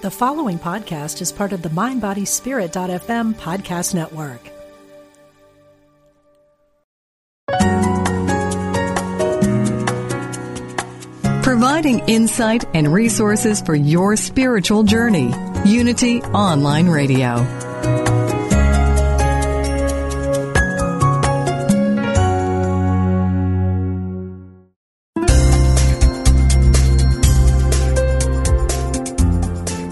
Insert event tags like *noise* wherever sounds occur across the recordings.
The following podcast is part of the MindBodySpirit.fm podcast network. Providing insight and resources for your spiritual journey. Unity Online Radio.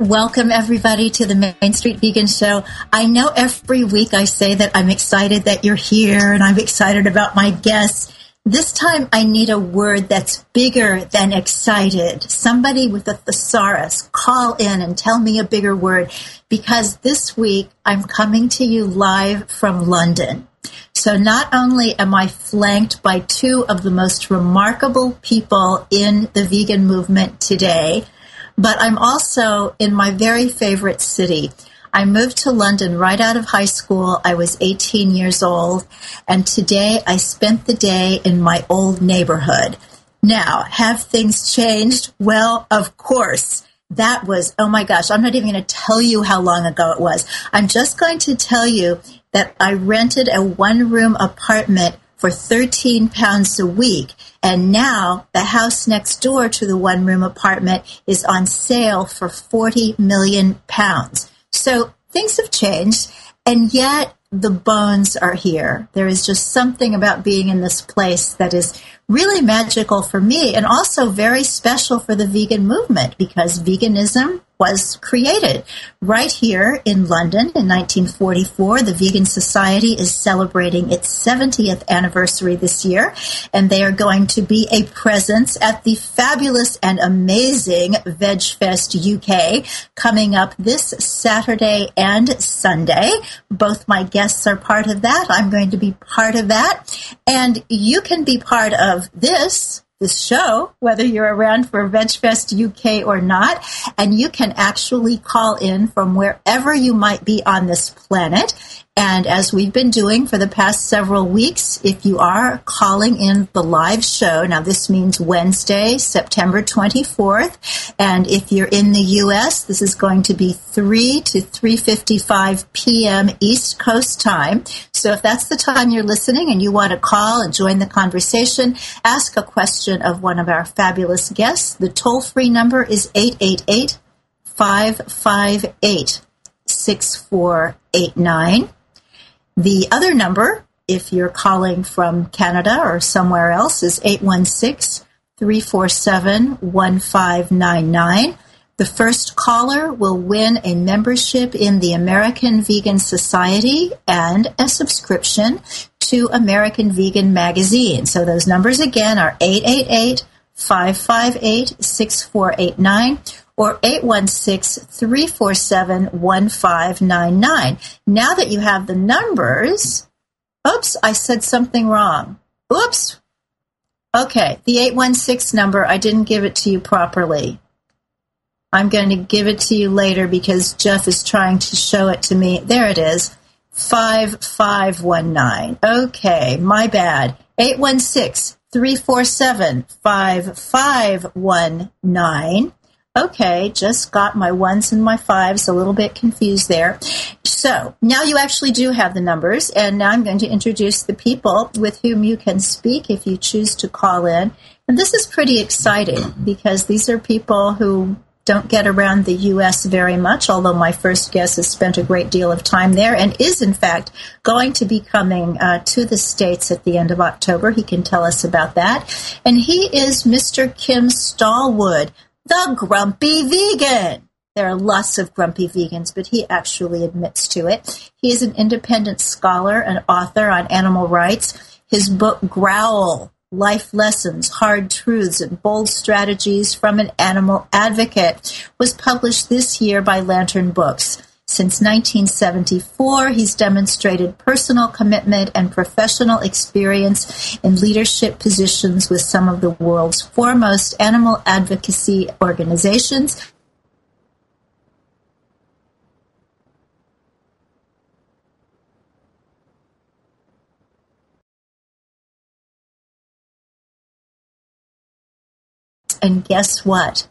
Welcome everybody to the Main Street Vegan Show. I know every week I say that I'm excited that you're here and I'm excited about my guests. This time I need a word that's bigger than excited. Somebody with a thesaurus, call in and tell me a bigger word because this week I'm coming to you live from London. So not only am I flanked by two of the most remarkable people in the vegan movement today, but I'm also in my very favorite city. I moved to London right out of high school. I was 18 years old, and today I spent the day in my old neighborhood. Now, have things changed? Well, of course. That was, oh my gosh, I'm not even going to tell you how long ago it was. I'm just going to tell you that I rented a one room apartment for 13 pounds a week. And now the house next door to the one room apartment is on sale for 40 million pounds. So things have changed and yet the bones are here. There is just something about being in this place that is really magical for me and also very special for the vegan movement because veganism was created right here in London in 1944. The Vegan Society is celebrating its 70th anniversary this year, and they are going to be a presence at the fabulous and amazing VegFest UK coming up this Saturday and Sunday. Both my guests are part of that. I'm going to be part of that. And you can be part of this this show, whether you're around for VegFest UK or not, and you can actually call in from wherever you might be on this planet and as we've been doing for the past several weeks, if you are calling in the live show, now this means Wednesday, September 24th, and if you're in the US, this is going to be 3 to 3:55 p.m. East Coast time. So if that's the time you're listening and you want to call and join the conversation, ask a question of one of our fabulous guests. The toll-free number is 888 558 6489. The other number, if you're calling from Canada or somewhere else, is 816 347 1599. The first caller will win a membership in the American Vegan Society and a subscription to American Vegan Magazine. So those numbers again are 888 558 6489 or 816-347-1599. Now that you have the numbers, oops, I said something wrong. Oops. Okay, the 816 number, I didn't give it to you properly. I'm going to give it to you later because Jeff is trying to show it to me. There it is. 5519. Okay, my bad. 816 347 5519 Okay, just got my ones and my fives, a little bit confused there. So now you actually do have the numbers, and now I'm going to introduce the people with whom you can speak if you choose to call in. And this is pretty exciting because these are people who don't get around the U.S. very much, although my first guest has spent a great deal of time there and is, in fact, going to be coming uh, to the States at the end of October. He can tell us about that. And he is Mr. Kim Stallwood, the grumpy vegan. There are lots of grumpy vegans, but he actually admits to it. He is an independent scholar and author on animal rights. His book, Growl Life Lessons, Hard Truths, and Bold Strategies from an Animal Advocate was published this year by Lantern Books. Since 1974, he's demonstrated personal commitment and professional experience in leadership positions with some of the world's foremost animal advocacy organizations, And guess what?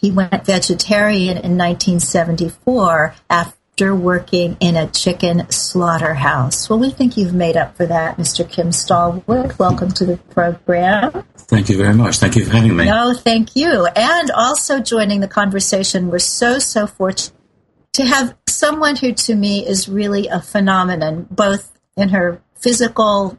He went vegetarian in 1974 after working in a chicken slaughterhouse. Well, we think you've made up for that, Mr. Kim Stallwood. Welcome to the program. Thank you very much. Thank you for having me. No, thank you. And also joining the conversation, we're so, so fortunate to have someone who to me is really a phenomenon, both in her physical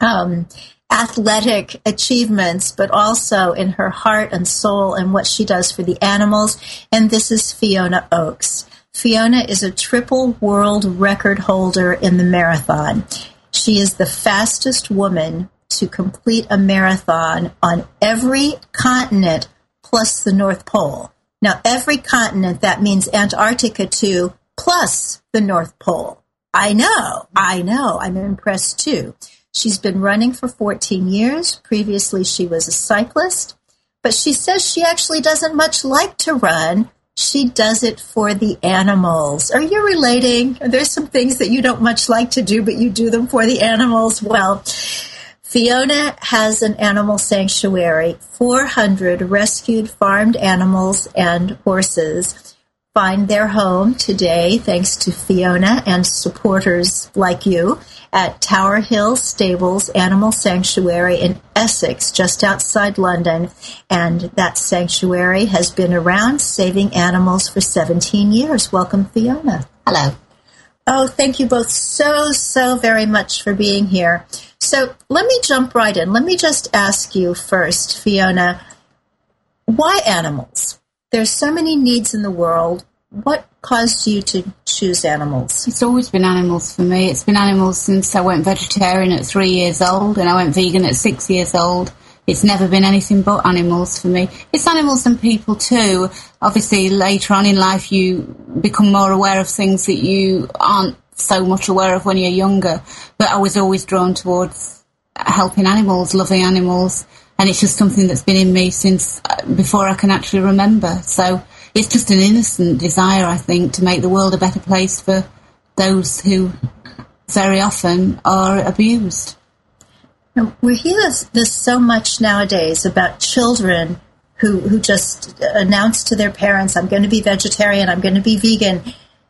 um, athletic achievements, but also in her heart and soul and what she does for the animals. And this is Fiona Oakes. Fiona is a triple world record holder in the marathon. She is the fastest woman to complete a marathon on every continent plus the North Pole. Now, every continent, that means Antarctica too, plus the North Pole. I know, I know, I'm impressed too. She's been running for 14 years. Previously, she was a cyclist, but she says she actually doesn't much like to run. She does it for the animals. Are you relating? There's some things that you don't much like to do, but you do them for the animals. Well, Fiona has an animal sanctuary, 400 rescued farmed animals and horses find their home today thanks to Fiona and supporters like you at Tower Hill Stables Animal Sanctuary in Essex, just outside London. And that sanctuary has been around saving animals for 17 years. Welcome, Fiona. Hello. Oh, thank you both so, so very much for being here. So let me jump right in. Let me just ask you first, Fiona, why animals? There's so many needs in the world. What caused you to choose animals? It's always been animals for me. It's been animals since I went vegetarian at three years old and I went vegan at six years old. It's never been anything but animals for me. It's animals and people too. Obviously, later on in life, you become more aware of things that you aren't so much aware of when you're younger. But I was always drawn towards helping animals, loving animals, and it's just something that's been in me since uh, before I can actually remember. So it's just an innocent desire, I think, to make the world a better place for those who very often are abused. We hear this, this so much nowadays about children who, who just announce to their parents, I'm going to be vegetarian, I'm going to be vegan.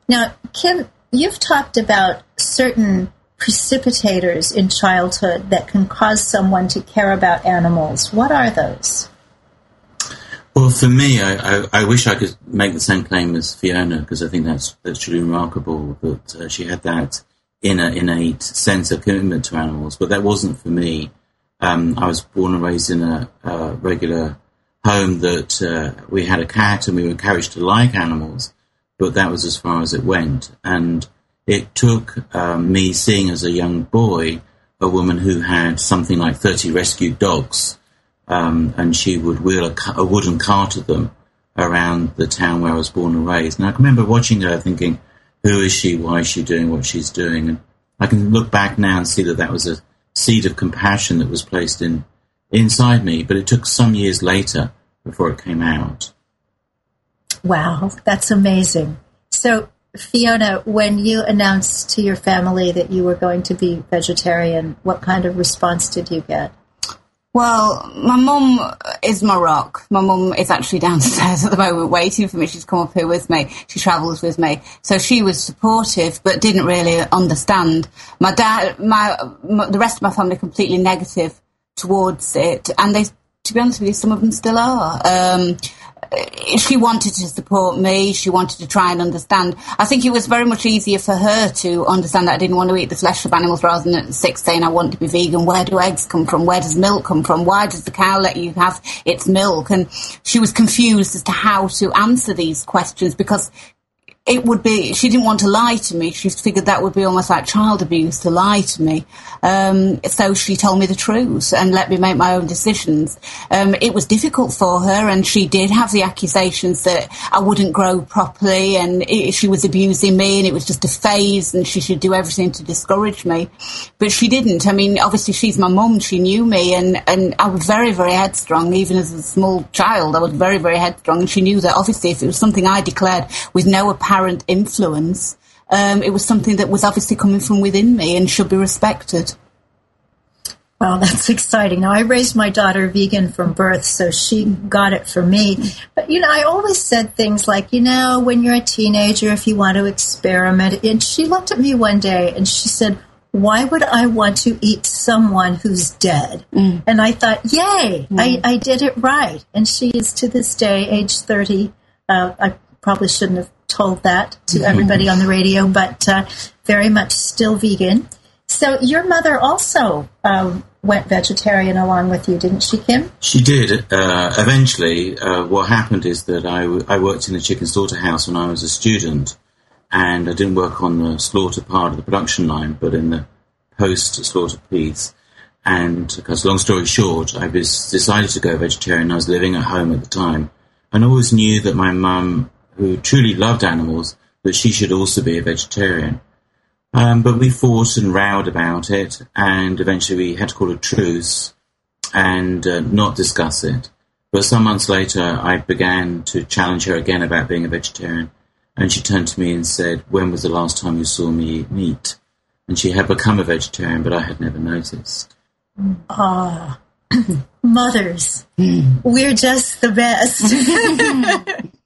Now, Kim, you've talked about certain precipitators in childhood that can cause someone to care about animals. What are those? Well, for me, I, I, I, wish I could make the same claim as Fiona because I think that's that's truly remarkable that uh, she had that inner innate sense of commitment to animals. But that wasn't for me. Um, I was born and raised in a, regular home that uh, we had a cat and we were encouraged to like animals, but that was as far as it went. And it took um, me seeing as a young boy a woman who had something like 30 rescued dogs um, and she would wheel a, a, wooden cart of them around the town where I was born and raised. And I can remember watching her thinking, who is she? Why is she doing what she's doing? And I can look back now and see that that was a seed of compassion that was placed in inside me, but it took some years later before it came out. Wow, that's amazing. So, Fiona, when you announced to your family that you were going to be vegetarian, what kind of response did you get? Well, my mum is my rock. My mum is actually *laughs* downstairs at the moment waiting for me. She's come up here with me. She travels with me. So she was supportive, but didn't really understand. My dad, my, my the rest of my family completely negative towards it. And they, to be honest with you, some of them still are. Um, she wanted to support me. She wanted to try and understand. I think it was very much easier for her to understand that I didn't want to eat the flesh of animals rather than at six saying I want to be vegan. Where do eggs come from? Where does milk come from? Why does the cow let you have its milk? And she was confused as to how to answer these questions because it would be she didn't want to lie to me. She figured that would be almost like child abuse to lie to me. Um, so she told me the truth and let me make my own decisions. Um, it was difficult for her and she did have the accusations that i wouldn't grow properly and it, she was abusing me and it was just a phase and she should do everything to discourage me. But she didn't. I mean obviously she's my mum. She knew me and, and i was very very headstrong. Even as a small child i was very very headstrong. And she knew that obviously if it was something i declared with no apparent apparent influence. Um, it was something that was obviously coming from within me and should be respected. Well, that's exciting. Now, I raised my daughter vegan from birth, so she got it from me. But, you know, I always said things like, you know, when you're a teenager, if you want to experiment. And she looked at me one day and she said, why would I want to eat someone who's dead? Mm. And I thought, yay, mm. I, I, did it right. And she is to this day, age 30. Uh, I probably shouldn't have told that to everybody on the radio, but uh, very much still vegan. So your mother also um, went vegetarian along with you, didn't she, Kim? She did. Uh, eventually, uh, what happened is that I, w- I worked in a chicken slaughterhouse when I was a student, and I didn't work on the slaughter part of the production line, but in the post-slaughter piece. And because long story short, I was decided to go vegetarian. I was living at home at the time, and always knew that my mum who truly loved animals that she should also be a vegetarian. Um, but we fought and rowed about it, and eventually we had to call a truce and uh, not discuss it. But some months later, I began to challenge her again about being a vegetarian, and she turned to me and said, When was the last time you saw me eat meat? And she had become a vegetarian, but I had never noticed. Ah, *clears throat* mothers, mm. we're just the best. *laughs*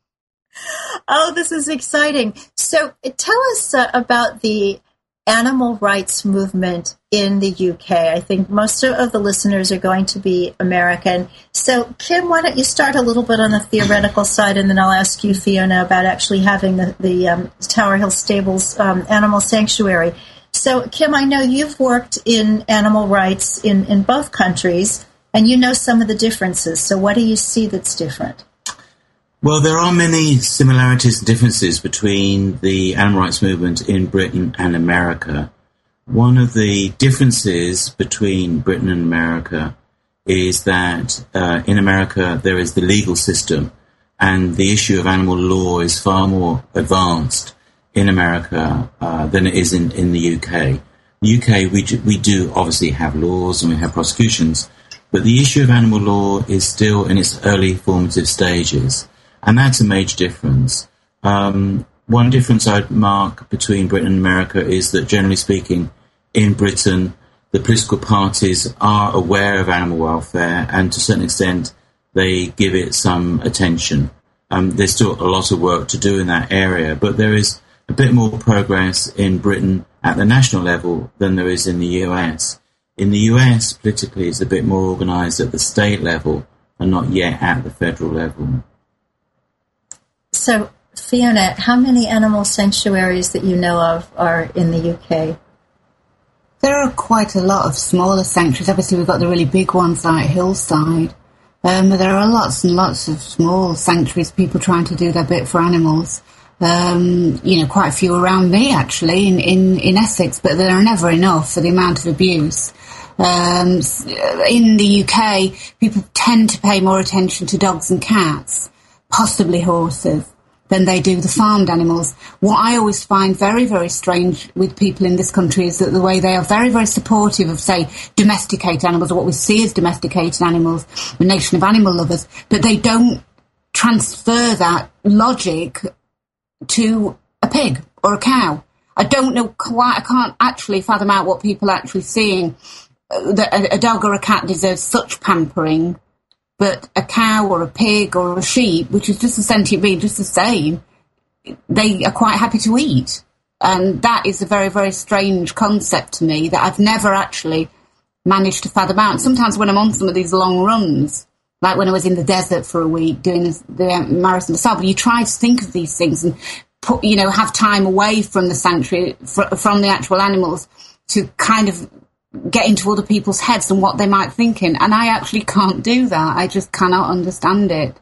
oh, this is exciting. So tell us uh, about the animal rights movement in the UK. I think most of the listeners are going to be American. So, Kim, why don't you start a little bit on the theoretical side, and then I'll ask you, Fiona, about actually having the, the um, Tower Hill Stables um, Animal Sanctuary. So, Kim, I know you've worked in animal rights in, in both countries, and you know some of the differences. So, what do you see that's different? Well, there are many similarities and differences between the animal rights movement in Britain and America. One of the differences between Britain and America is that uh, in America there is the legal system, and the issue of animal law is far more advanced in America uh, than it is in, in the UK. The UK, we do, we do obviously have laws and we have prosecutions, but the issue of animal law is still in its early formative stages. And that's a major difference. Um, one difference I'd mark between Britain and America is that, generally speaking, in Britain, the political parties are aware of animal welfare and to a certain extent they give it some attention. Um, there's still a lot of work to do in that area, but there is a bit more progress in Britain at the national level than there is in the US. In the US, politically, it's a bit more organised at the state level and not yet at the federal level. So, Fiona, how many animal sanctuaries that you know of are in the UK? There are quite a lot of smaller sanctuaries. Obviously, we've got the really big ones like Hillside. Um, but there are lots and lots of small sanctuaries, people trying to do their bit for animals. Um, you know, quite a few around me actually in, in, in Essex, but there are never enough for the amount of abuse. Um, in the UK, people tend to pay more attention to dogs and cats, possibly horses than they do the farmed animals. What I always find very, very strange with people in this country is that the way they are very, very supportive of, say, domesticated animals, or what we see as domesticated animals, the nation of animal lovers, but they don't transfer that logic to a pig or a cow. I don't know quite, I can't actually fathom out what people are actually seeing uh, a, a dog or a cat deserves such pampering, but a cow or a pig or a sheep, which is just a sentient being, just the same, they are quite happy to eat. And that is a very, very strange concept to me that I've never actually managed to fathom out. Sometimes when I'm on some of these long runs, like when I was in the desert for a week doing the um, Marathon of the you try to think of these things and put, you know, have time away from the sanctuary, from the actual animals to kind of get into other people's heads and what they might thinking. And I actually can't do that. I just cannot understand it.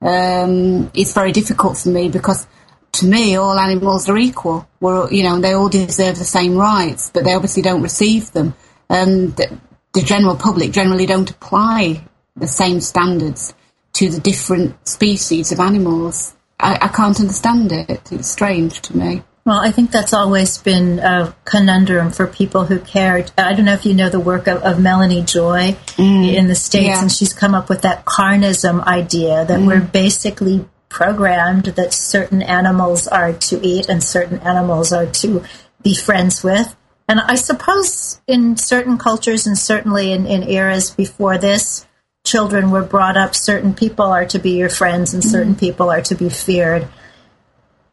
Um, it's very difficult for me because to me, all animals are equal. We're, you know, they all deserve the same rights, but they obviously don't receive them. And the, the general public generally don't apply the same standards to the different species of animals. I, I can't understand it. It's strange to me. Well, I think that's always been a conundrum for people who care. I don't know if you know the work of, of Melanie Joy mm. in the States, yeah. and she's come up with that carnism idea that mm. we're basically programmed that certain animals are to eat and certain animals are to be friends with. And I suppose in certain cultures and certainly in, in eras before this, children were brought up certain people are to be your friends and certain mm. people are to be feared.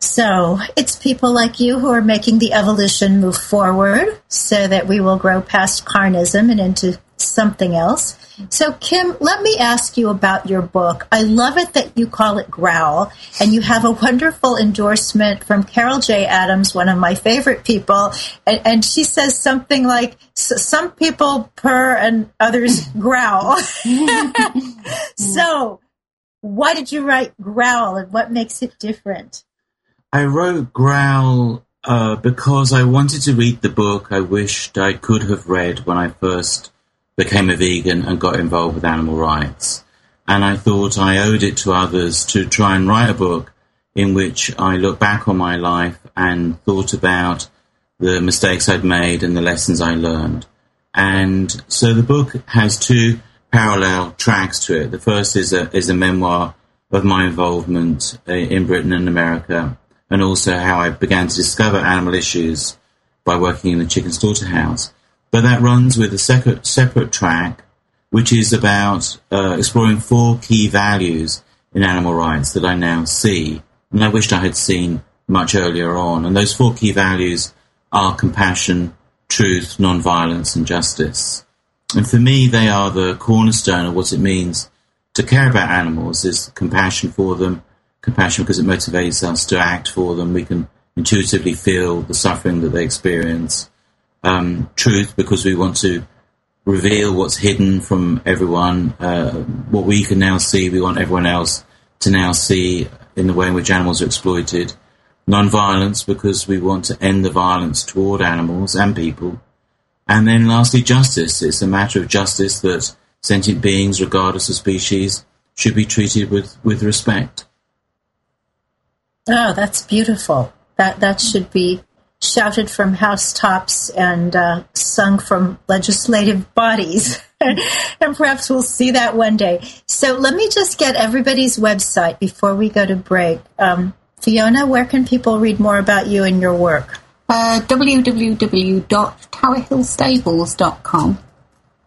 So it's people like you who are making the evolution move forward so that we will grow past carnism and into something else. So, Kim, let me ask you about your book. I love it that you call it Growl, and you have a wonderful endorsement from Carol J. Adams, one of my favorite people. And, and she says something like, Some people purr and others *laughs* growl. *laughs* so, why did you write Growl, and what makes it different? I wrote Growl uh, because I wanted to read the book I wished I could have read when I first became a vegan and got involved with animal rights. And I thought I owed it to others to try and write a book in which I look back on my life and thought about the mistakes I'd made and the lessons I learned. And so the book has two parallel tracks to it. The first is a, is a memoir of my involvement uh, in Britain and America and also how I began to discover animal issues by working in the chicken slaughterhouse. But that runs with a separate, separate track, which is about uh, exploring four key values in animal rights that I now see, and I wished I had seen much earlier on. And those four key values are compassion, truth, non-violence, and justice. And for me, they are the cornerstone of what it means to care about animals is compassion for them, compassion because it motivates us to act for them. We can intuitively feel the suffering that they experience um, truth because we want to reveal what's hidden from everyone. Uh, what we can now see, we want everyone else to now see in the way in which animals are exploited. Non-violence because we want to end the violence toward animals and people. And then lastly, justice. It's a matter of justice that sentient beings, regardless of species, should be treated with, with respect. Oh, that's beautiful. That that should be shouted from housetops and uh, sung from legislative *laughs* bodies. *laughs* and perhaps we'll see that one day. So let me just get everybody's website before we go to break. Um, Fiona, where can people read more about you and your work? Uh, www.towerhillstables.com.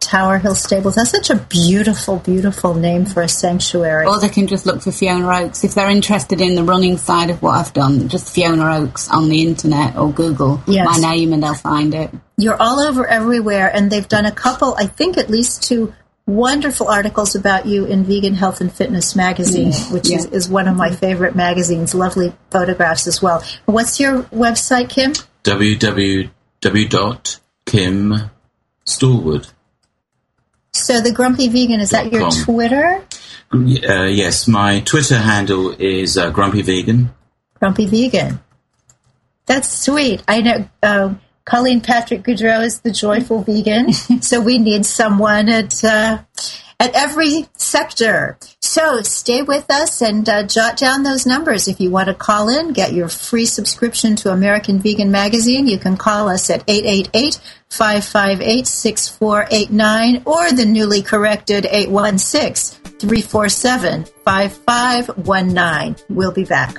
Tower Hill Stables. That's such a beautiful, beautiful name for a sanctuary. Or they can just look for Fiona Oakes. If they're interested in the running side of what I've done, just Fiona Oakes on the internet or Google yes. my name and they'll find it. You're all over everywhere, and they've done a couple, I think at least two wonderful articles about you in Vegan Health and Fitness magazine, mm. which yeah. is, is one of my favorite magazines. Lovely photographs as well. What's your website, Kim? www.kimstallwood. So the Grumpy Vegan is that your Twitter? Uh, yes, my Twitter handle is uh, Grumpy Vegan. Grumpy Vegan. That's sweet. I know. Uh, Colleen Patrick Goudreau is the joyful vegan, *laughs* so we need someone at uh, at every sector. So stay with us and uh, jot down those numbers. If you want to call in, get your free subscription to American Vegan Magazine, you can call us at 888 558 6489 or the newly corrected 816 347 5519. We'll be back.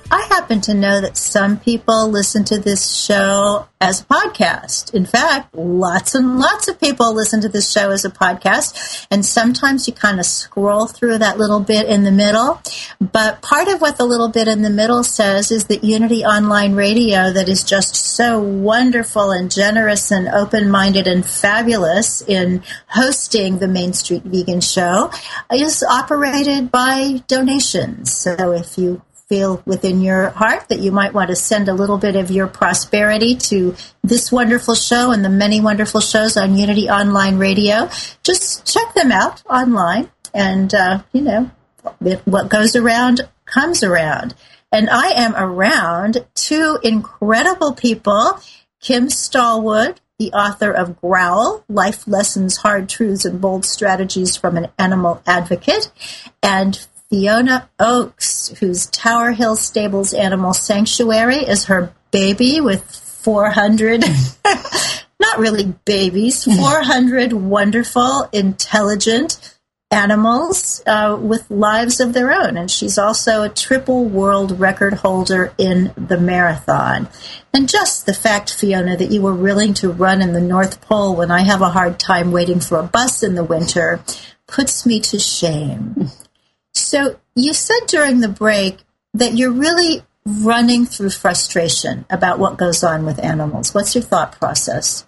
I happen to know that some people listen to this show as a podcast. In fact, lots and lots of people listen to this show as a podcast. And sometimes you kind of scroll through that little bit in the middle. But part of what the little bit in the middle says is that Unity Online Radio, that is just so wonderful and generous and open minded and fabulous in hosting the Main Street Vegan Show, is operated by donations. So if you feel within your heart that you might want to send a little bit of your prosperity to this wonderful show and the many wonderful shows on Unity Online Radio, just check them out online. And, uh, you know, what goes around comes around. And I am around two incredible people Kim Stallwood, the author of Growl Life Lessons, Hard Truths, and Bold Strategies from an Animal Advocate, and Fiona Oakes, whose Tower Hill Stables Animal Sanctuary is her baby with 400, *laughs* not really babies, *laughs* 400 wonderful, intelligent animals uh, with lives of their own. And she's also a triple world record holder in the marathon. And just the fact, Fiona, that you were willing to run in the North Pole when I have a hard time waiting for a bus in the winter puts me to shame. So you said during the break that you're really running through frustration about what goes on with animals. What's your thought process?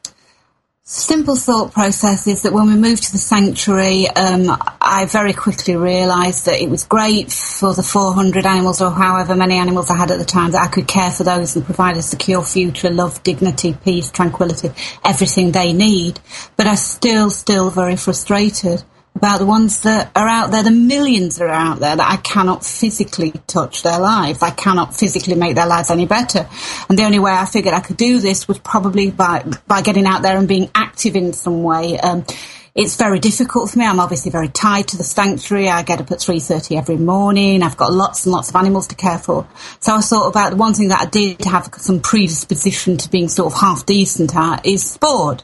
Simple thought process is that when we moved to the sanctuary, um, I very quickly realised that it was great for the 400 animals or however many animals I had at the time that I could care for those and provide a secure future, love, dignity, peace, tranquility, everything they need. But I'm still, still very frustrated about the ones that are out there, the millions that are out there that I cannot physically touch their lives. I cannot physically make their lives any better. And the only way I figured I could do this was probably by, by getting out there and being active in some way. Um, it's very difficult for me. I'm obviously very tied to the sanctuary. I get up at 3.30 every morning. I've got lots and lots of animals to care for. So I thought about the one thing that I did have some predisposition to being sort of half decent at is sport.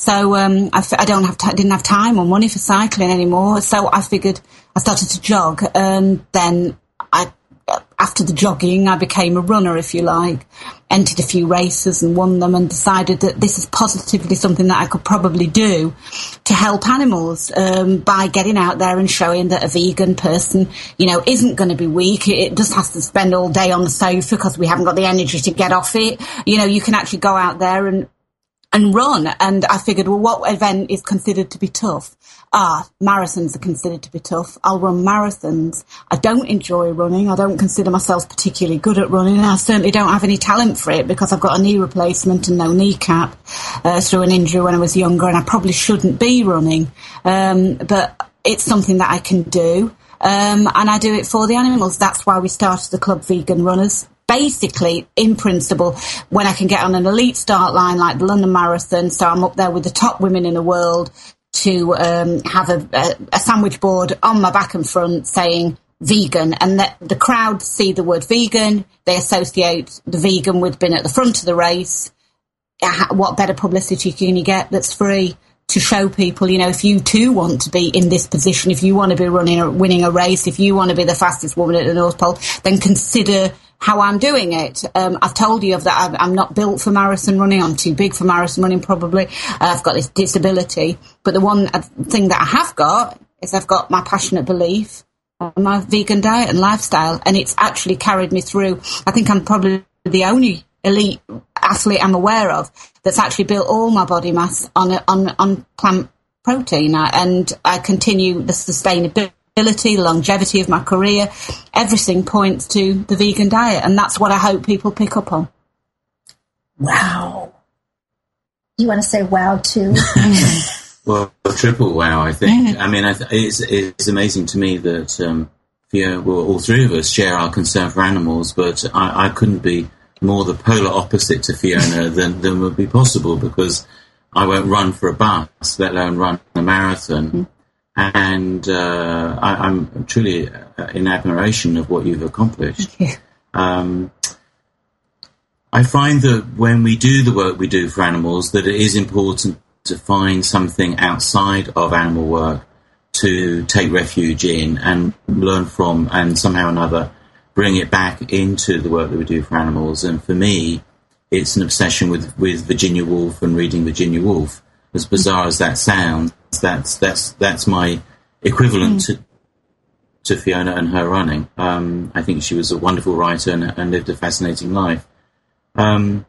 So um, I, I, don't have t- didn't have time or money for cycling anymore. So I figured I started to jog, and then I after the jogging I became a runner, if you like. Entered a few races and won them, and decided that this is positively something that I could probably do to help animals um, by getting out there and showing that a vegan person, you know, isn't going to be weak. It just has to spend all day on the sofa because we haven't got the energy to get off it. You know, you can actually go out there and and run. And I figured, well, what event is considered to be tough? Ah, marathons are considered to be tough. I'll run marathons. I don't enjoy running. I don't consider myself particularly good at running. And I certainly don't have any talent for it because I've got a knee replacement and no kneecap uh, through an injury when I was younger, and I probably shouldn't be running. Um, but it's something that I can do. Um, and I do it for the animals. That's why we started the club Vegan Runners basically, in principle, when I can get on an elite start line like the London Marathon, so I'm up there with the top women in the world to um, have a, a, a, sandwich board on my back and front saying vegan, and that the crowd see the word vegan, they associate the vegan with being at the front of the race. What better publicity can you get that's free? to show people, you know, if you too want to be in this position, if you want to be running, or winning a race, if you want to be the fastest woman at the North Pole, then consider how I'm doing it. Um, I've told you of that. I'm not built for marathon running. I'm too big for marathon running, probably. Uh, I've got this disability. But the one uh, thing that I have got is I've got my passionate belief, my vegan diet and lifestyle, and it's actually carried me through. I think I'm probably the only elite athlete I'm aware of that's actually built all my body mass on on on plant protein, and I continue the sustainability the longevity of my career, everything points to the vegan diet. And that's what I hope people pick up on. Wow. You want to say wow too? *laughs* well, triple wow, I think. I mean, it's, it's amazing to me that um, Fiona, well, all three of us share our concern for animals, but I, I couldn't be more the polar opposite to Fiona *laughs* than, than would be possible because I won't run for a bus, let alone run a marathon. And uh, I, am truly in admiration of what you've accomplished. You. Um, I find that when we do the work we do for animals, that it is important to find something outside of animal work to take refuge in and learn from, and somehow or another bring it back into the work that we do for animals. And for me, it's an obsession with, with Virginia Woolf and reading Virginia Woolf. As bizarre as that sounds, that's that's that's my equivalent mm. to to Fiona and her running. Um, I think she was a wonderful writer and, and lived a fascinating life. Um,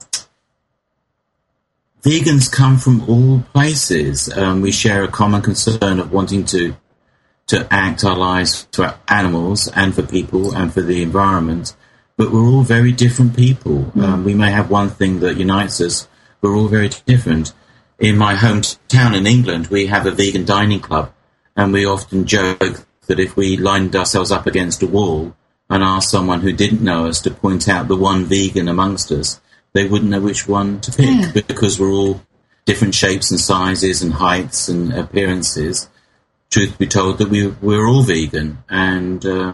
vegans come from all places. Um, we share a common concern of wanting to to act our lives for animals and for people and for the environment. But we're all very different people. Mm. Um, we may have one thing that unites us. We're all very different in my hometown in England, we have a vegan dining club, and we often joke that if we lined ourselves up against a wall and asked someone who didn't know us to point out the one vegan amongst us, they wouldn't know which one to pick yeah. because we're all different shapes and sizes and heights and appearances. Truth be told, that we we're all vegan, and uh,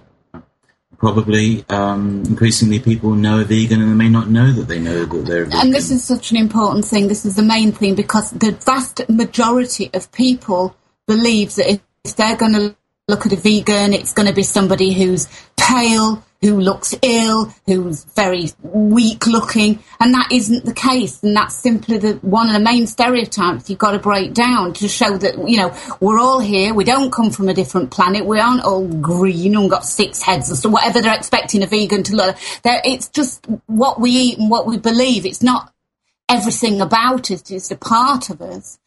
probably um, increasingly people know a vegan and they may not know that they know that they're vegan. And this is such an important thing. This is the main thing because the vast majority of people believe that if they're going to look at a vegan, it's going to be somebody who's pale, who looks ill, who's very weak looking, and that isn't the case. And that's simply the one of the main stereotypes you've got to break down to show that you know we're all here. We don't come from a different planet. We aren't all green and got six heads or so whatever they're expecting a vegan to look. They're, it's just what we eat and what we believe. It's not everything about us. It's a part of us.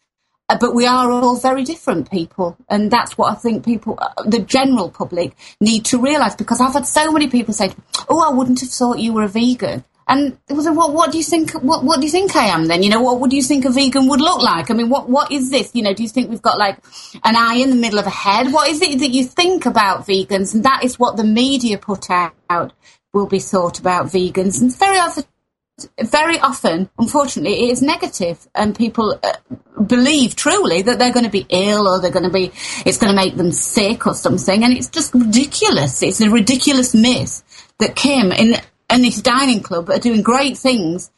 Uh, but we are all very different people, and that's what I think people, uh, the general public, need to realise. Because I've had so many people say, "Oh, I wouldn't have thought you were a vegan." And was, what, what do you think? What, what do you think I am then? You know, what would you think a vegan would look like? I mean, what, what is this? You know, do you think we've got like an eye in the middle of a head? What is it that you think about vegans? And that is what the media put out will be thought about vegans. And very often, very often, unfortunately, it is negative, and people uh, believe truly that they're going to be ill or they're going to be, it's going to make them sick or something, and it's just ridiculous. It's a ridiculous myth that Kim in in this dining club are doing great things,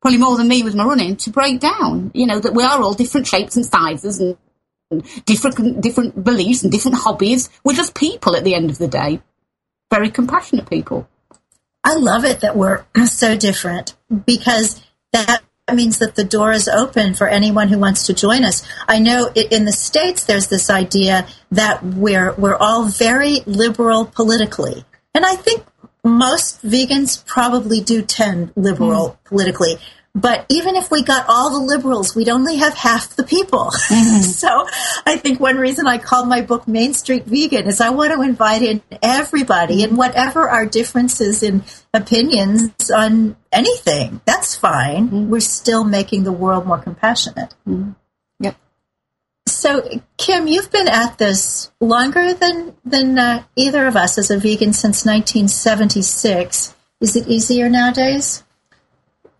probably more than me with my running, to break down. You know that we are all different shapes and sizes and. Different, different beliefs and different hobbies. We're just people at the end of the day. Very compassionate people. I love it that we're *clears throat* so different because that means that the door is open for anyone who wants to join us. I know in the states there's this idea that we're we're all very liberal politically, and I think most vegans probably do tend liberal mm. politically. But even if we got all the liberals, we'd only have half the people. Mm-hmm. *laughs* so I think one reason I called my book Main Street Vegan is I want to invite in everybody and whatever our differences in opinions on anything, that's fine. Mm-hmm. We're still making the world more compassionate. Mm-hmm. Yep. So, Kim, you've been at this longer than than uh, either of us as a vegan since 1976. Is it easier nowadays?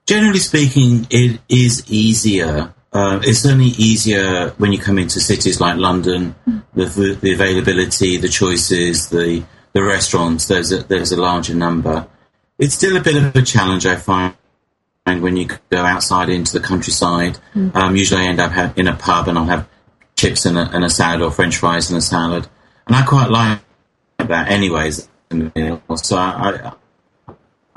Generally speaking, it is easier. Uh, it's certainly easier when you come into cities like London. The, the availability, the choices, the the restaurants. There's a, there's a larger number. It's still a bit of a challenge, I find, when you go outside into the countryside. Mm. Um, usually, I end up in a pub and I'll have chips and a, and a salad or French fries and a salad, and I quite like that, anyways. So I, I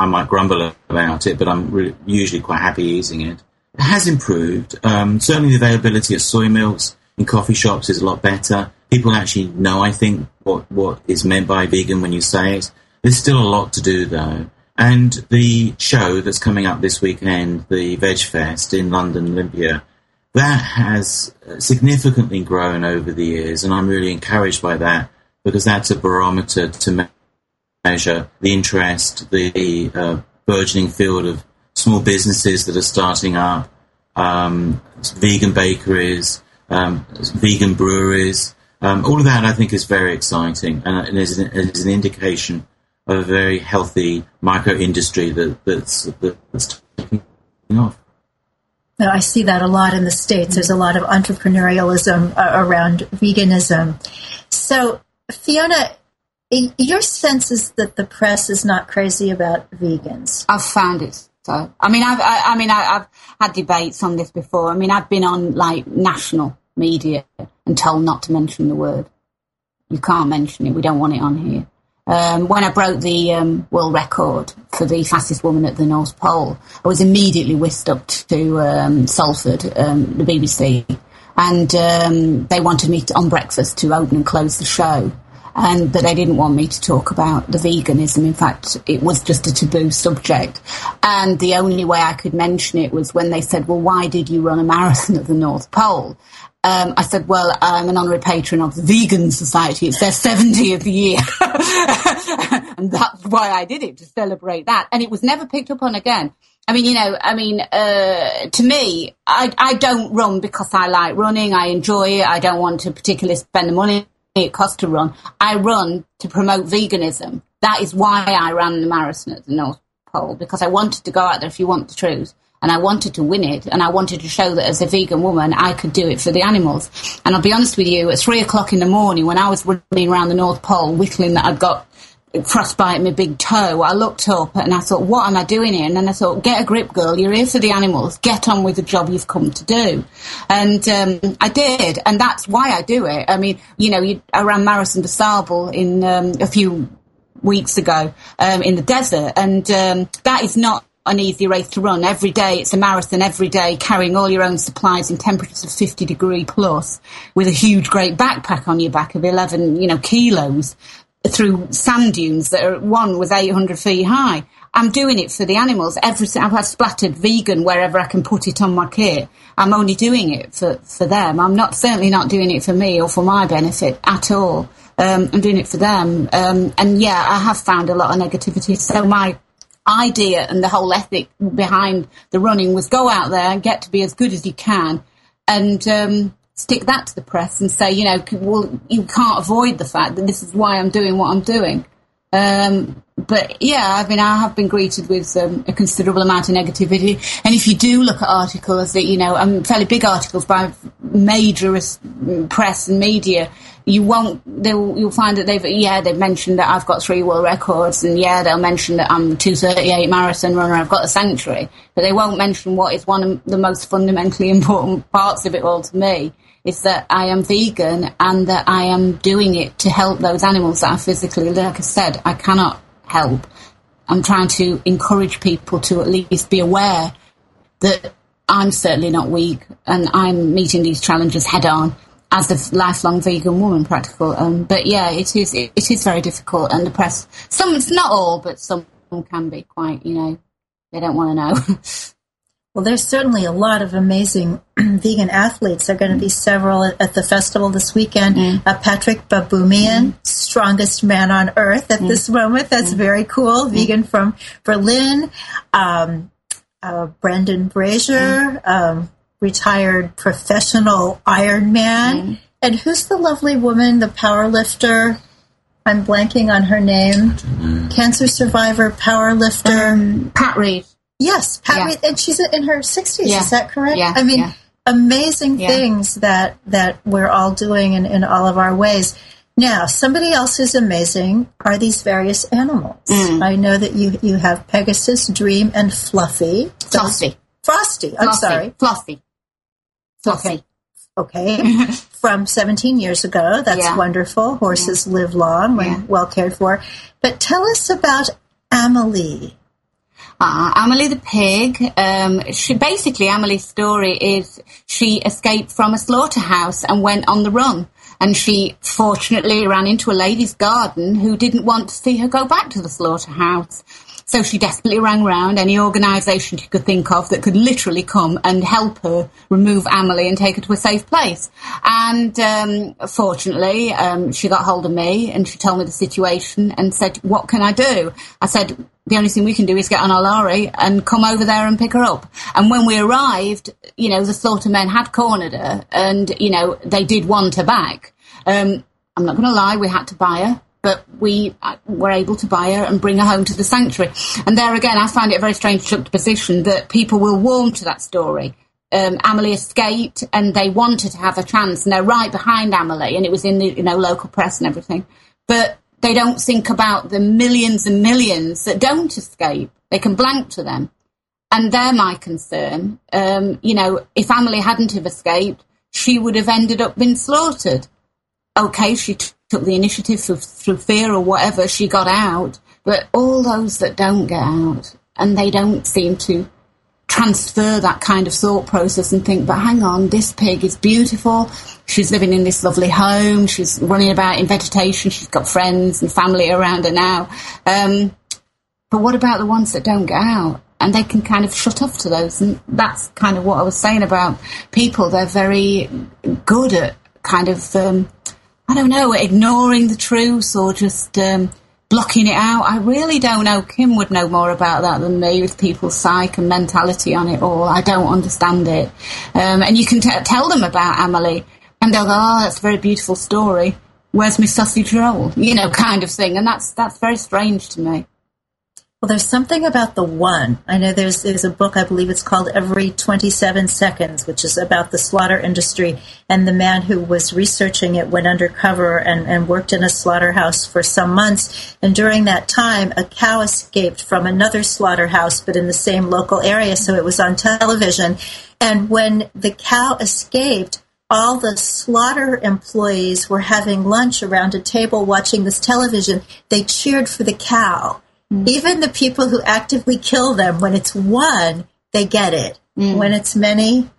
might grumble about it, but I'm usually quite happy eating it. It has improved. Um, certainly, the availability of soy milks in coffee shops is a lot better. People actually know, I think, what, what is meant by vegan when you say it. There's still a lot to do, though. And the show that's coming up this weekend, the Veg Fest in London, Olympia, that has significantly grown over the years, and I'm really encouraged by that because that's a barometer to measure the interest, the uh, burgeoning field of small businesses that are starting up, um, vegan bakeries, um, vegan breweries. Um, all of that, I think, is very exciting and, is, an, is, an, indication of a very healthy micro industry that, that's, that's taking off. I see that a lot in the States. There's a lot of entrepreneurialism uh, around veganism. So, Fiona, your sense is that the press is not crazy about vegans. I've found it so. I mean, I've, I, I mean, I, have had debates on this before. I mean, I've been on like national media and told not to mention the word. You can't mention it. We don't want it on here. Um, when I broke the um, world record for the fastest woman at the North Pole, I was immediately whisked up to um, Salford, um, the BBC, and um, they wanted me to, on breakfast to open and close the show and that they didn't want me to talk about the veganism. In fact, it was just a taboo subject. And the only way I could mention it was when they said, well, why did you run a marathon at the North Pole? Um, I said, well, I'm an honorary patron of the Vegan Society. It's their 70th year. *laughs* and that's why I did it, to celebrate that. And it was never picked up on again. I mean, you know, I mean, uh, to me, I, I don't run because I like running. I enjoy it. I don't want to particularly spend the money it costs to run. I run to promote veganism. That is why I ran the marathon at the North Pole because I wanted to go out there, if you want the truth, and I wanted to win it, and I wanted to show that as a vegan woman, I could do it for the animals. And I'll be honest with you, at three o'clock in the morning, when I was running around the North Pole, whittling that I'd got frostbite my big toe, I looked up and I thought, what am I doing here? And then I thought, get a grip, girl. You're here for the animals. Get on with the job you've come to do. And um, I did, and that's why I do it. I mean, you know, you, I ran Marathon des Sables in um, a few weeks ago um, in the desert, and um, that is not an easy race to run. Every day it's a marathon every day, carrying all your own supplies in temperatures of 50 degree plus with a huge great backpack on your back of 11, you know, kilos through sand dunes that are one was 800 feet high. I'm doing it for the animals. Every I've had splattered vegan wherever I can put it on my kit. I'm only doing it for, for them. I'm not certainly not doing it for me or for my benefit at all. Um, I'm doing it for them. Um, and yeah, I have found a lot of negativity. So my idea and the whole ethic behind the running was go out there and get to be as good as you can, and um, stick that to the press and say, you know, well, you can't avoid the fact that this is why I'm doing what I'm doing. Um, but yeah, I mean, I have been greeted with um, a considerable amount of negativity. And if you do look at articles that, you know, um, fairly big articles by major press and media, you won't, they'll, you'll find that they've, yeah, they've mentioned that I've got three world records and yeah, they'll mention that I'm 238 marathon runner, I've got a sanctuary, but they won't mention what is one of the most fundamentally *laughs* important parts of it all to me is that I am vegan and that I am doing it to help those animals that are physically, like I said, I cannot help. I'm trying to encourage people to at least be aware that I'm certainly not weak and I'm meeting these challenges head on as a lifelong vegan woman, practical. Um, but yeah, it is it, it is very difficult, and the press. Some, it's not all, but some can be quite. You know, they don't want to know. *laughs* Well, there's certainly a lot of amazing *clears throat* vegan athletes. There are going to be several at the festival this weekend. Mm. Uh, Patrik Baboumian, mm. strongest man on earth at mm. this moment. That's mm. very cool. Mm. Vegan from Berlin. Um, uh, Brendan Brazier, mm. um, retired professional Ironman. And who's the lovely woman, the power lifter? I'm blanking on her name. Cancer survivor, power lifter. Um, Pat Reed. Yes, Pat yeah. and she's in her 60s. Yeah. Is that correct? Yeah. I mean, yeah. amazing things that that we're all doing in, in all of our ways. Now, somebody else who's amazing are these various animals. Mm. I know that you you have Pegasus, Dream, and Fluffy. Frosty. Frosty. I'm sorry. Fluffy. Okay. okay. *laughs* From 17 years ago. That's yeah. wonderful. Horses yeah. live long when yeah. well cared for. But tell us about Amelie. Uh, Amelie the pig. Um, she basically Amelie's story is she escaped from a slaughterhouse and went on the run. And she fortunately ran into a lady's garden who didn't want to see her go back to the slaughterhouse. So she desperately rang round any organisation she could think of that could literally come and help her remove Amelie and take her to a safe place. And um, fortunately, um, she got hold of me and she told me the situation and said, "What can I do?" I said, the only thing we can do is get on our lorry and come over there and pick her up. And when we arrived, you know, the slaughtermen had cornered her and, you know, they did want her back. Um, I'm not going to lie, we had to buy her but we uh, were able to buy her and bring her home to the sanctuary. And there again, I find it a very strange juxtaposition that people will warm to that story. Um, Amelie escaped and they wanted to have a chance and they're right behind Amelie and it was in the, you know, local press and everything. But they don't think about the millions and millions that don't escape. They can blank to them. And they're my concern. Um, you know, if Amelie hadn't have escaped, she would have ended up being slaughtered. Okay, she t- took the initiative through, through fear or whatever, she got out. But all those that don't get out and they don't seem to transfer that kind of thought process and think, but hang on, this pig is beautiful. She's living in this lovely home. She's running about in vegetation. She's got friends and family around her now. Um, but what about the ones that don't get out? And they can kind of shut off to those. And that's kind of what I was saying about people. They're very good at kind of um, I don't know, ignoring the truth or just um, blocking it out. I really don't know. Kim would know more about that than me with people's psyche and mentality on it all. I don't understand it. Um, and you can t- tell them about Amelie and they'll go, oh, that's a very beautiful story. Where's my sausage roll? You know, kind of thing. And that's, that's very strange to me. Well, there's something about the one. I know there's there's a book I believe it's called Every 27 Seconds, which is about the slaughter industry, and the man who was researching it went undercover and, and worked in a slaughterhouse for some months. And during that time, a cow escaped from another slaughterhouse, but in the same local area, so it was on television. And when the cow escaped, all the slaughter employees were having lunch around a table watching this television. They cheered for the cow Mm. Even the people who actively kill them, when it's one, they get it. Mm. When it's many,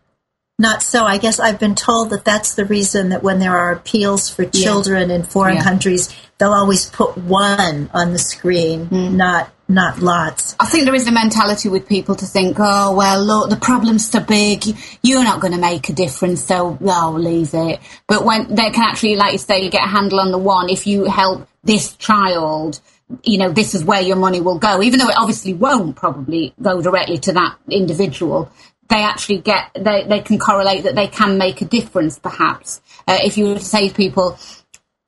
not so. I guess I've been told that that's the reason that when there are appeals for children yeah. in foreign yeah. countries, they'll always put one on the screen, mm. not not lots. I think there is a mentality with people to think, oh, well, look, the problem's so big, you're not going to make a difference, so, oh, leave it. But when they can actually, like you say, you get a handle on the one, if you help this child, you know, this is where your money will go, even though it obviously won't probably go directly to that individual. They actually get, they, they can correlate that they can make a difference, perhaps. Uh, if you were to say to people,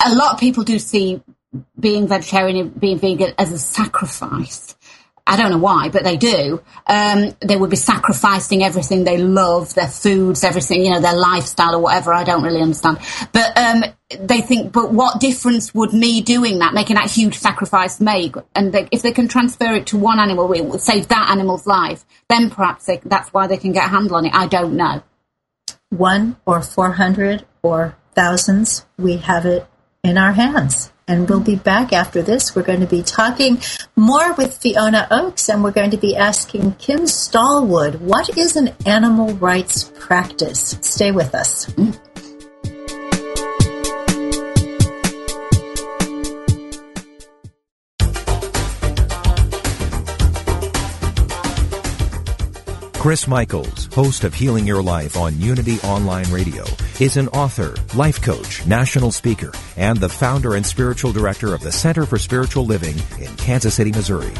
a lot of people do see being vegetarian, being vegan as a sacrifice. I don't know why, but they do. Um, they would be sacrificing everything they love, their foods, everything, you know, their lifestyle or whatever. I don't really understand. But um, they think, but what difference would me doing that, making that huge sacrifice make? And they, if they can transfer it to one animal, it would save that animal's life, then perhaps they, that's why they can get a handle on it. I don't know. One or 400 or thousands, we have it in our hands. And we'll be back after this. We're going to be talking more with Fiona Oakes and we're going to be asking Kim Stallwood, what is an animal rights practice? Stay with us. Mm. Chris Michaels, host of Healing Your Life on Unity Online Radio, is an author, life coach, national speaker, and the founder and spiritual director of the Center for Spiritual Living in Kansas City, Missouri.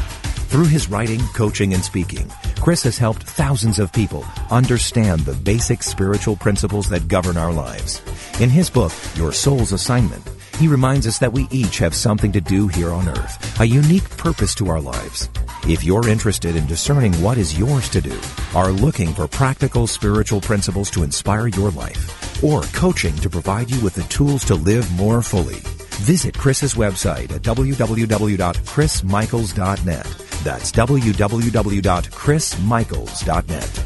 Through his writing, coaching, and speaking, Chris has helped thousands of people understand the basic spiritual principles that govern our lives. In his book, Your Soul's Assignment, he reminds us that we each have something to do here on earth, a unique purpose to our lives. If you're interested in discerning what is yours to do, are looking for practical spiritual principles to inspire your life, or coaching to provide you with the tools to live more fully, visit Chris's website at www.chrismichaels.net. That's www.chrismichaels.net.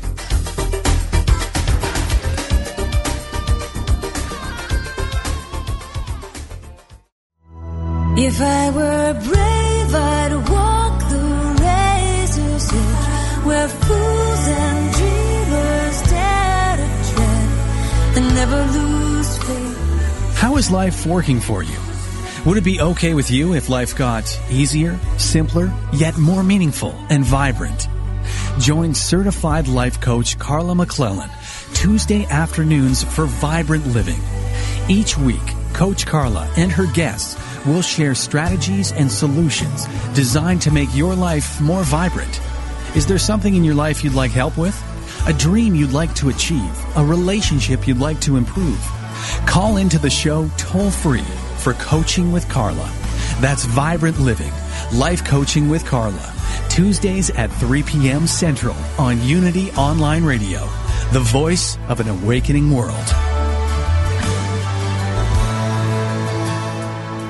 If I were brave, I'd How is life working for you? Would it be okay with you if life got easier, simpler, yet more meaningful and vibrant? Join certified life coach Carla McClellan Tuesday afternoons for Vibrant Living. Each week, Coach Carla and her guests will share strategies and solutions designed to make your life more vibrant. Is there something in your life you'd like help with? A dream you'd like to achieve? A relationship you'd like to improve? Call into the show toll free for Coaching with Carla. That's Vibrant Living, Life Coaching with Carla. Tuesdays at 3 p.m. Central on Unity Online Radio, the voice of an awakening world.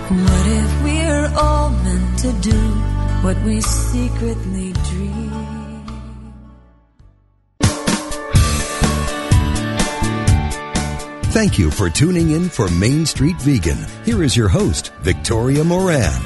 What if we're all meant to do what we secretly Thank you for tuning in for Main Street Vegan. Here is your host, Victoria Moran.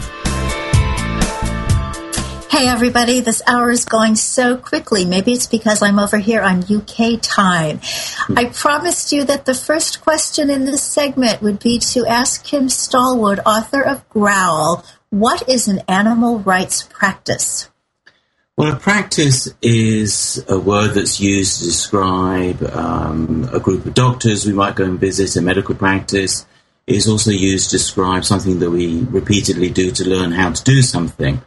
Hey everybody, this hour is going so quickly. Maybe it's because I'm over here on UK time. Hmm. I promised you that the first question in this segment would be to ask Kim Stallwood, author of Growl, what is an animal rights practice? Well, a practice is a word that's used to describe um, a group of doctors we might go and visit, a medical practice. It is also used to describe something that we repeatedly do to learn how to do something.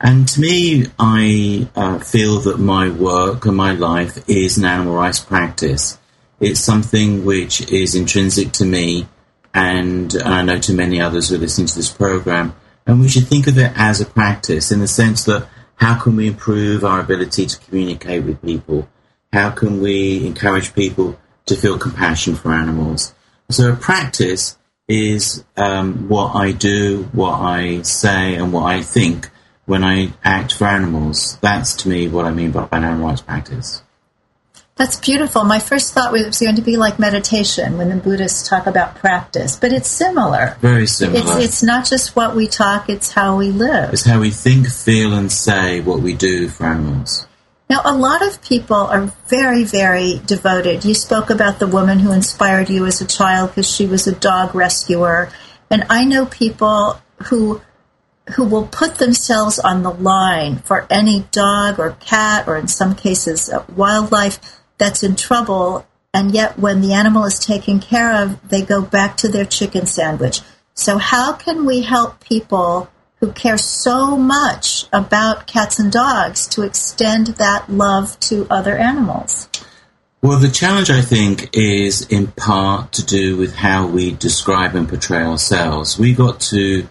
And to me, I uh, feel that my work and my life is an animal rights practice. It's something which is intrinsic to me, and I know to many others who are listening to this program. And we should think of it as a practice in the sense that how can we improve our ability to communicate with people? How can we encourage people to feel compassion for animals? So a practice is um, what I do, what I say, and what I think when I act for animals. That's to me what I mean by an animal rights practice. That's beautiful. My first thought was going to be like meditation when the Buddhists talk about practice, but it's similar. Very similar. It's, it's not just what we talk, it's how we live. It's how we think, feel, and say what we do for animals. Now, a lot of people are very, very devoted. You spoke about the woman who inspired you as a child because she was a dog rescuer. And I know people who who will put themselves on the line for any dog or cat, or in some cases, uh, wildlife that's in trouble. And yet, when the animal is taken care of, they go back to their chicken sandwich. So, how can we help people who care so much about cats and dogs to extend that love to other animals? Well, the challenge, I think, is in part to do with how we describe and portray ourselves. We got to,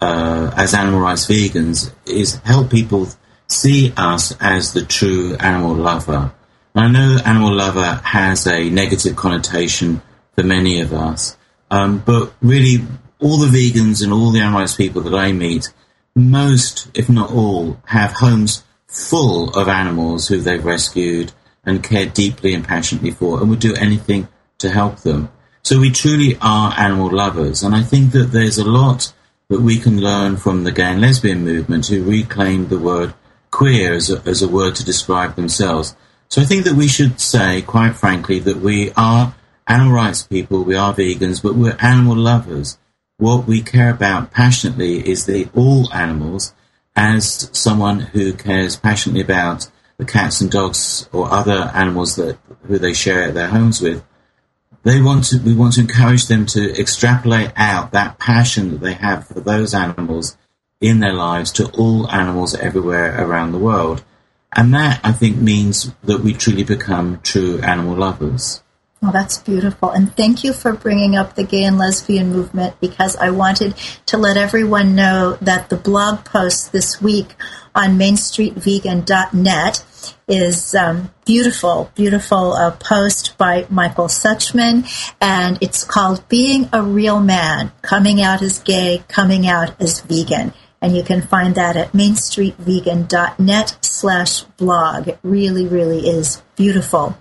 uh, as animal rights vegans, is help people see us as the true animal lover. I know animal lover has a negative connotation for many of us, um, but really, all the vegans and all the animal people that I meet, most, if not all, have homes full of animals who they've rescued and care deeply and passionately for and would do anything to help them. So we truly are animal lovers. And I think that there's a lot that we can learn from the gay and lesbian movement who reclaimed the word queer as a, as a word to describe themselves. So I think that we should say, quite frankly, that we are animal rights people, we are vegans, but we're animal lovers. What we care about passionately is the all animals as someone who cares passionately about the cats and dogs or other animals that who they share their homes with, they want to we want to encourage them to extrapolate out that passion that they have for those animals in their lives to all animals everywhere around the world. And that I think means that we truly become true animal lovers. Well, that's beautiful. And thank you for bringing up the gay and lesbian movement because I wanted to let everyone know that the blog post this week on mainstreetvegan.net is um, beautiful, beautiful uh, post by Michael Suchman, and it's called "Being a Real Man: Coming Out as Gay, Coming Out as Vegan." And you can find that at mainstreetvegan.net slash blog. It really, really is beautiful.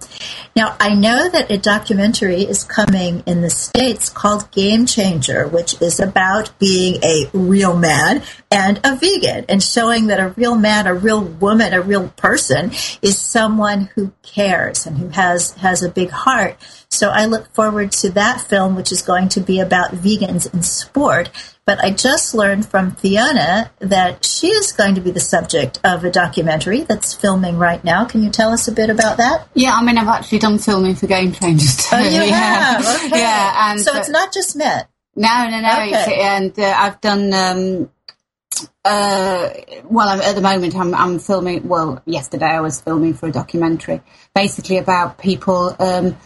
Now, I know that a documentary is coming in the States called Game Changer, which is about being a real man and a vegan and showing that a real man, a real woman, a real person is someone who cares and who has, has a big heart. So I look forward to that film, which is going to be about vegans in sport. But I just learned from Fiona that she is going to be the subject of a documentary that's filming right now. Can you tell us a bit about that? Yeah, I mean, I've actually done filming for Game Changers too. Oh, you *laughs* yeah. have? Okay. Yeah, and so it's not just men. No, no, no. Okay. And uh, I've done. Um, uh, well, I'm, at the moment, I'm, I'm filming. Well, yesterday I was filming for a documentary, basically about people. Um,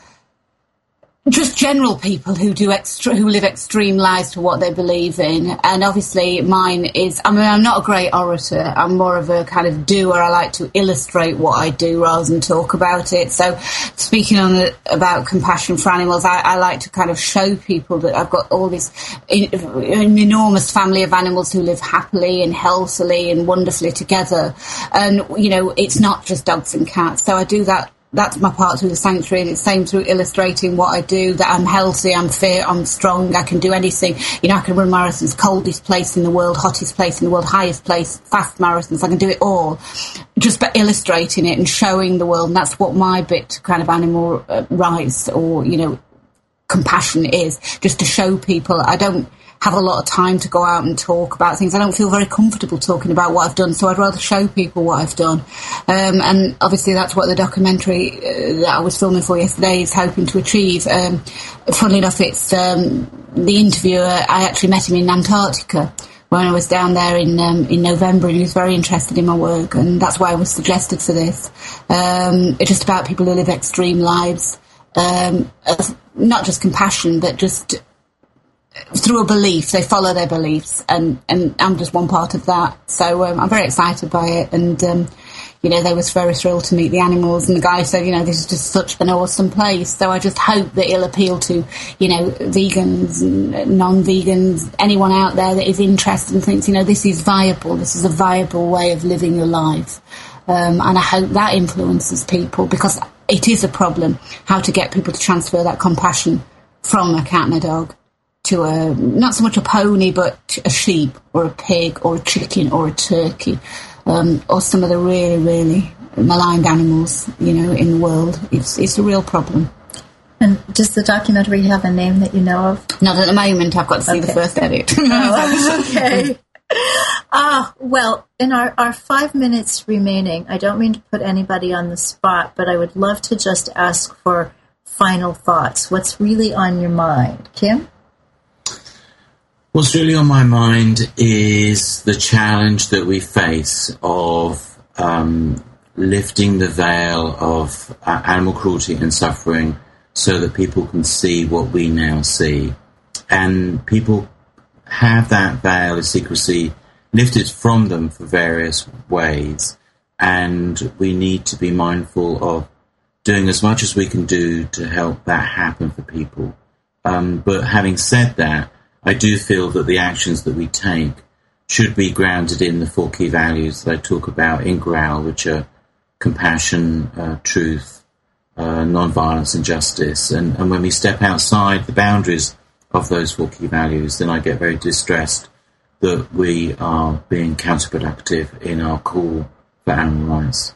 just general people who do extra, who live extreme lives to what they believe in, and obviously mine is. I mean, I'm not a great orator. I'm more of a kind of doer. I like to illustrate what I do rather than talk about it. So, speaking on the, about compassion for animals, I, I like to kind of show people that I've got all this an enormous family of animals who live happily and healthily and wonderfully together. And you know, it's not just dogs and cats. So I do that that's my part through the sanctuary and it's the same through illustrating what I do, that I'm healthy, I'm fit, I'm strong, I can do anything. You know, I can run marathons, coldest place in the world, hottest place in the world, highest place, fast marathons, I can do it all. Just by illustrating it and showing the world, and that's what my bit kind of animal uh, rights or, you know, compassion is, just to show people I don't have a lot of time to go out and talk about things. I don't feel very comfortable talking about what I've done, so I'd rather show people what I've done. Um, and obviously, that's what the documentary uh, that I was filming for yesterday is hoping to achieve. Um, funnily enough, it's um, the interviewer. I actually met him in Antarctica when I was down there in um, in November, and he was very interested in my work, and that's why I was suggested for this. Um, it's just about people who live extreme lives, um, not just compassion, but just through a belief. They follow their beliefs, and, and I'm just one part of that. So um, I'm very excited by it, and um, you know they was very thrilled to meet the animals. And the guy said, you know, this is just such an awesome place. So I just hope that it'll appeal to you know vegans, non-vegans, anyone out there that is interested and thinks, you know, this is viable. This is a viable way of living your life. Um, and I hope that influences people because it is a problem how to get people to transfer that compassion from a cat and a dog to a not so much a pony but a sheep or a pig or a chicken or a turkey um, or some of the really really maligned animals you know in the world it's it's a real problem And does the documentary have a name that you know of? not at the moment i've got to see the first edit *laughs* Oh, okay. Ah, well, in our, our five minutes remaining, I don't mean to put anybody on the spot, but I would love to just ask for final thoughts. What's really on your mind? Kim? What's really on my mind is the challenge that we face of um, lifting the veil of uh, animal cruelty and suffering so that people can see what we now see. And people have that veil of secrecy lifted from them for various ways. And we need to be mindful of doing as much as we can do to help that happen for people. Um, but having said that, I do feel that the actions that we take should be grounded in the four key values that I talk about in Growl, which are compassion, uh, truth, uh, non-violence, and justice. And, and when we step outside the boundaries of those four key values, then I get very distressed that we are being counterproductive in our call for animal rights.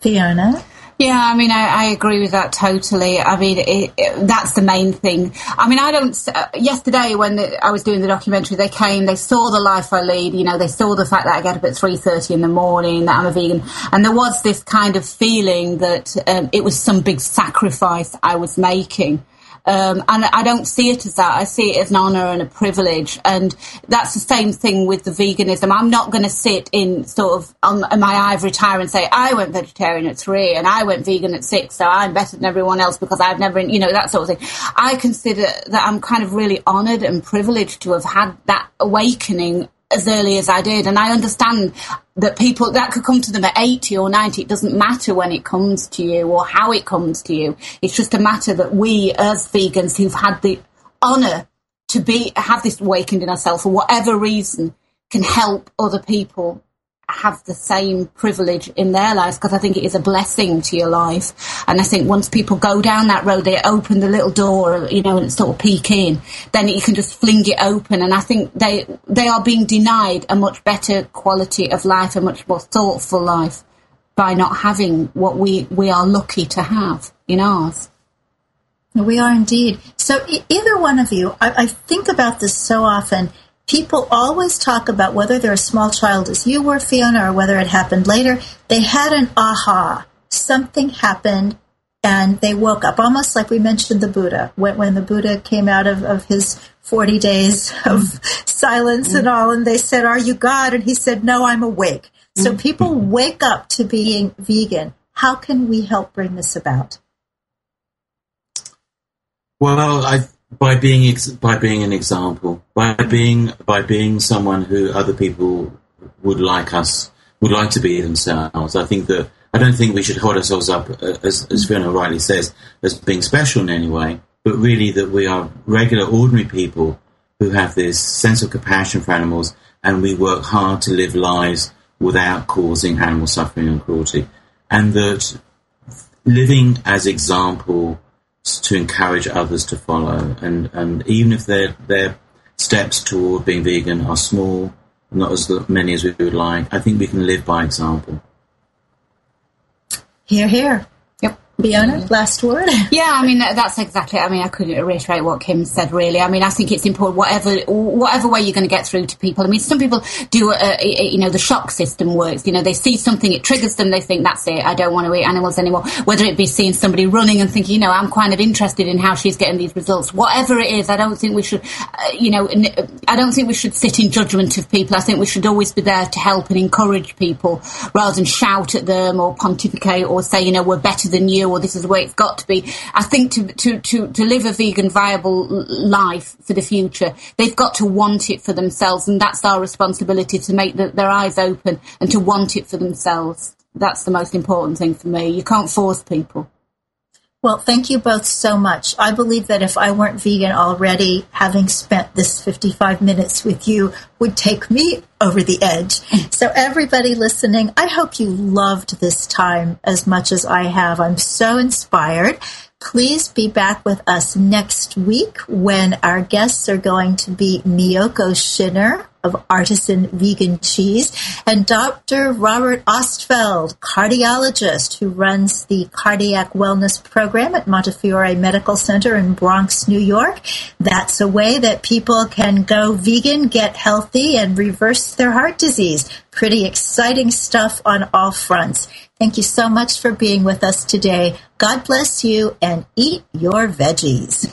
Fiona? Yeah, I mean, I, I agree with that totally. I mean, it, it, that's the main thing. I mean, I don't. Uh, yesterday, when the, I was doing the documentary, they came, they saw the life I lead. You know, they saw the fact that I get up at three thirty in the morning, that I'm a vegan, and there was this kind of feeling that um, it was some big sacrifice I was making. Um, and I don't see it as that. I see it as an honour and a privilege. And that's the same thing with the veganism. I'm not going to sit in sort of on, my ivory tower and say, I went vegetarian at three and I went vegan at six, so I'm better than everyone else because I've never, you know, that sort of thing. I consider that I'm kind of really honoured and privileged to have had that awakening as early as I did. And I understand that people, that could come to them at 80 or 90. It doesn't matter when it comes to you or how it comes to you. It's just a matter that we as vegans who've had the honour to be, have this awakened in ourselves for whatever reason can help other people have the same privilege in their lives because I think it is a blessing to your life. And I think once people go down that road, they open the little door, you know, and sort of peek in, then you can just fling it open. And I think they they are being denied a much better quality of life, a much more thoughtful life by not having what we, we are lucky to have in ours. We are indeed. So either one of you, I, I think about this so often people always talk about whether they're a small child as you were, Fiona, or whether it happened later. They had an aha. Something happened and they woke up, almost like we mentioned the Buddha. When, when the Buddha came out of, of his 40 days of mm. *laughs* silence mm. and all, and they said, Are you God? And he said, No, I'm awake. So mm. people wake up to being vegan. How can we help bring this about? Well, I by being ex- by being an example, by being by being someone who other people would like us would like to be themselves. I think that I don't think we should hold ourselves up uh, as as Fiona rightly says as being special in any way, but really that we are regular, ordinary people who have this sense of compassion for animals, and we work hard to live lives without causing animal suffering and cruelty, and that living as example to encourage others to follow. And, and even if their, their steps toward being vegan are small, not as many as we would like, I think we can live by example. Hear, hear. Fiona, last word. *laughs* Yeah, I mean that's exactly. I mean, I couldn't reiterate what Kim said. Really, I mean, I think it's important. Whatever, whatever way you're going to get through to people. I mean, some people do. Uh, you know, the shock system works. You know, they see something, it triggers them. They think that's it. I don't want to eat animals anymore. Whether it be seeing somebody running and thinking, you know, I'm kind of interested in how she's getting these results. Whatever it is, I don't think we should. Uh, you know, I don't think we should sit in judgment of people. I think we should always be there to help and encourage people rather than shout at them or pontificate or say, you know, we're better than you or this is the way it's got to be. I think to, to, to, to live a vegan viable life for the future, they've got to want it for themselves. And that's our responsibility to make the, their eyes open and to want it for themselves. That's the most important thing for me. You can't force people. Well, thank you both so much. I believe that if I weren't vegan already, having spent this 55 minutes with you would take me over the edge. *laughs* So, everybody listening, I hope you loved this time as much as I have. I'm so inspired. Please be back with us next week when our guests are going to be Miyoko Schinner of artisan vegan cheese, and Dr. Robert Ostfeld, cardiologist who runs the cardiac wellness program at Montefiore Medical Center in Bronx, New York. That's a way that people can go vegan, get healthy, and reverse their heart disease. Pretty exciting stuff on all fronts. Thank you so much for being with us today. God bless you and eat your veggies.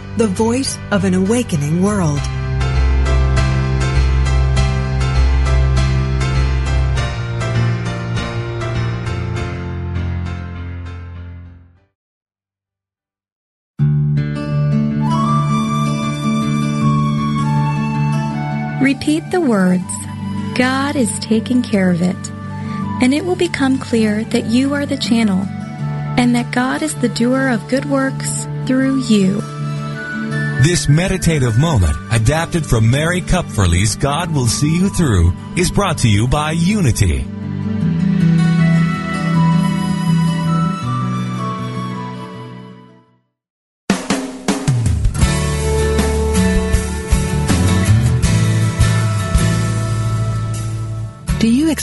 the voice of an awakening world. Repeat the words, God is taking care of it, and it will become clear that you are the channel and that God is the doer of good works through you. This meditative moment, adapted from Mary Kupferle's God Will See You Through, is brought to you by Unity.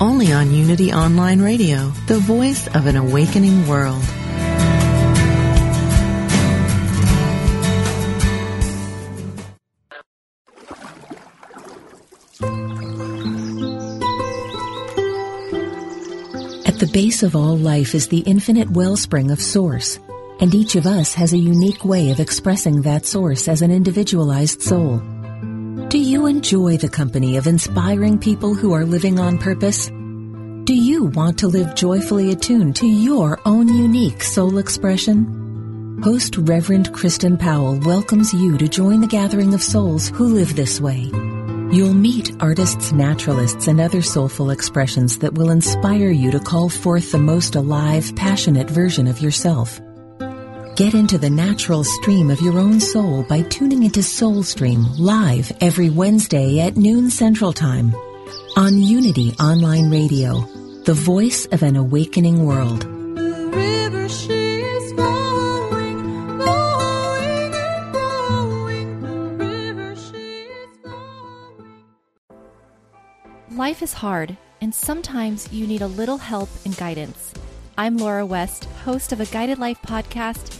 only on Unity Online Radio, the voice of an awakening world. At the base of all life is the infinite wellspring of Source, and each of us has a unique way of expressing that Source as an individualized soul. You enjoy the company of inspiring people who are living on purpose? Do you want to live joyfully attuned to your own unique soul expression? Host Reverend Kristen Powell welcomes you to join the gathering of souls who live this way. You'll meet artists, naturalists, and other soulful expressions that will inspire you to call forth the most alive, passionate version of yourself. Get into the natural stream of your own soul by tuning into Soulstream live every Wednesday at noon Central Time on Unity Online Radio, the voice of an awakening world. Life is hard, and sometimes you need a little help and guidance. I'm Laura West, host of a Guided Life podcast,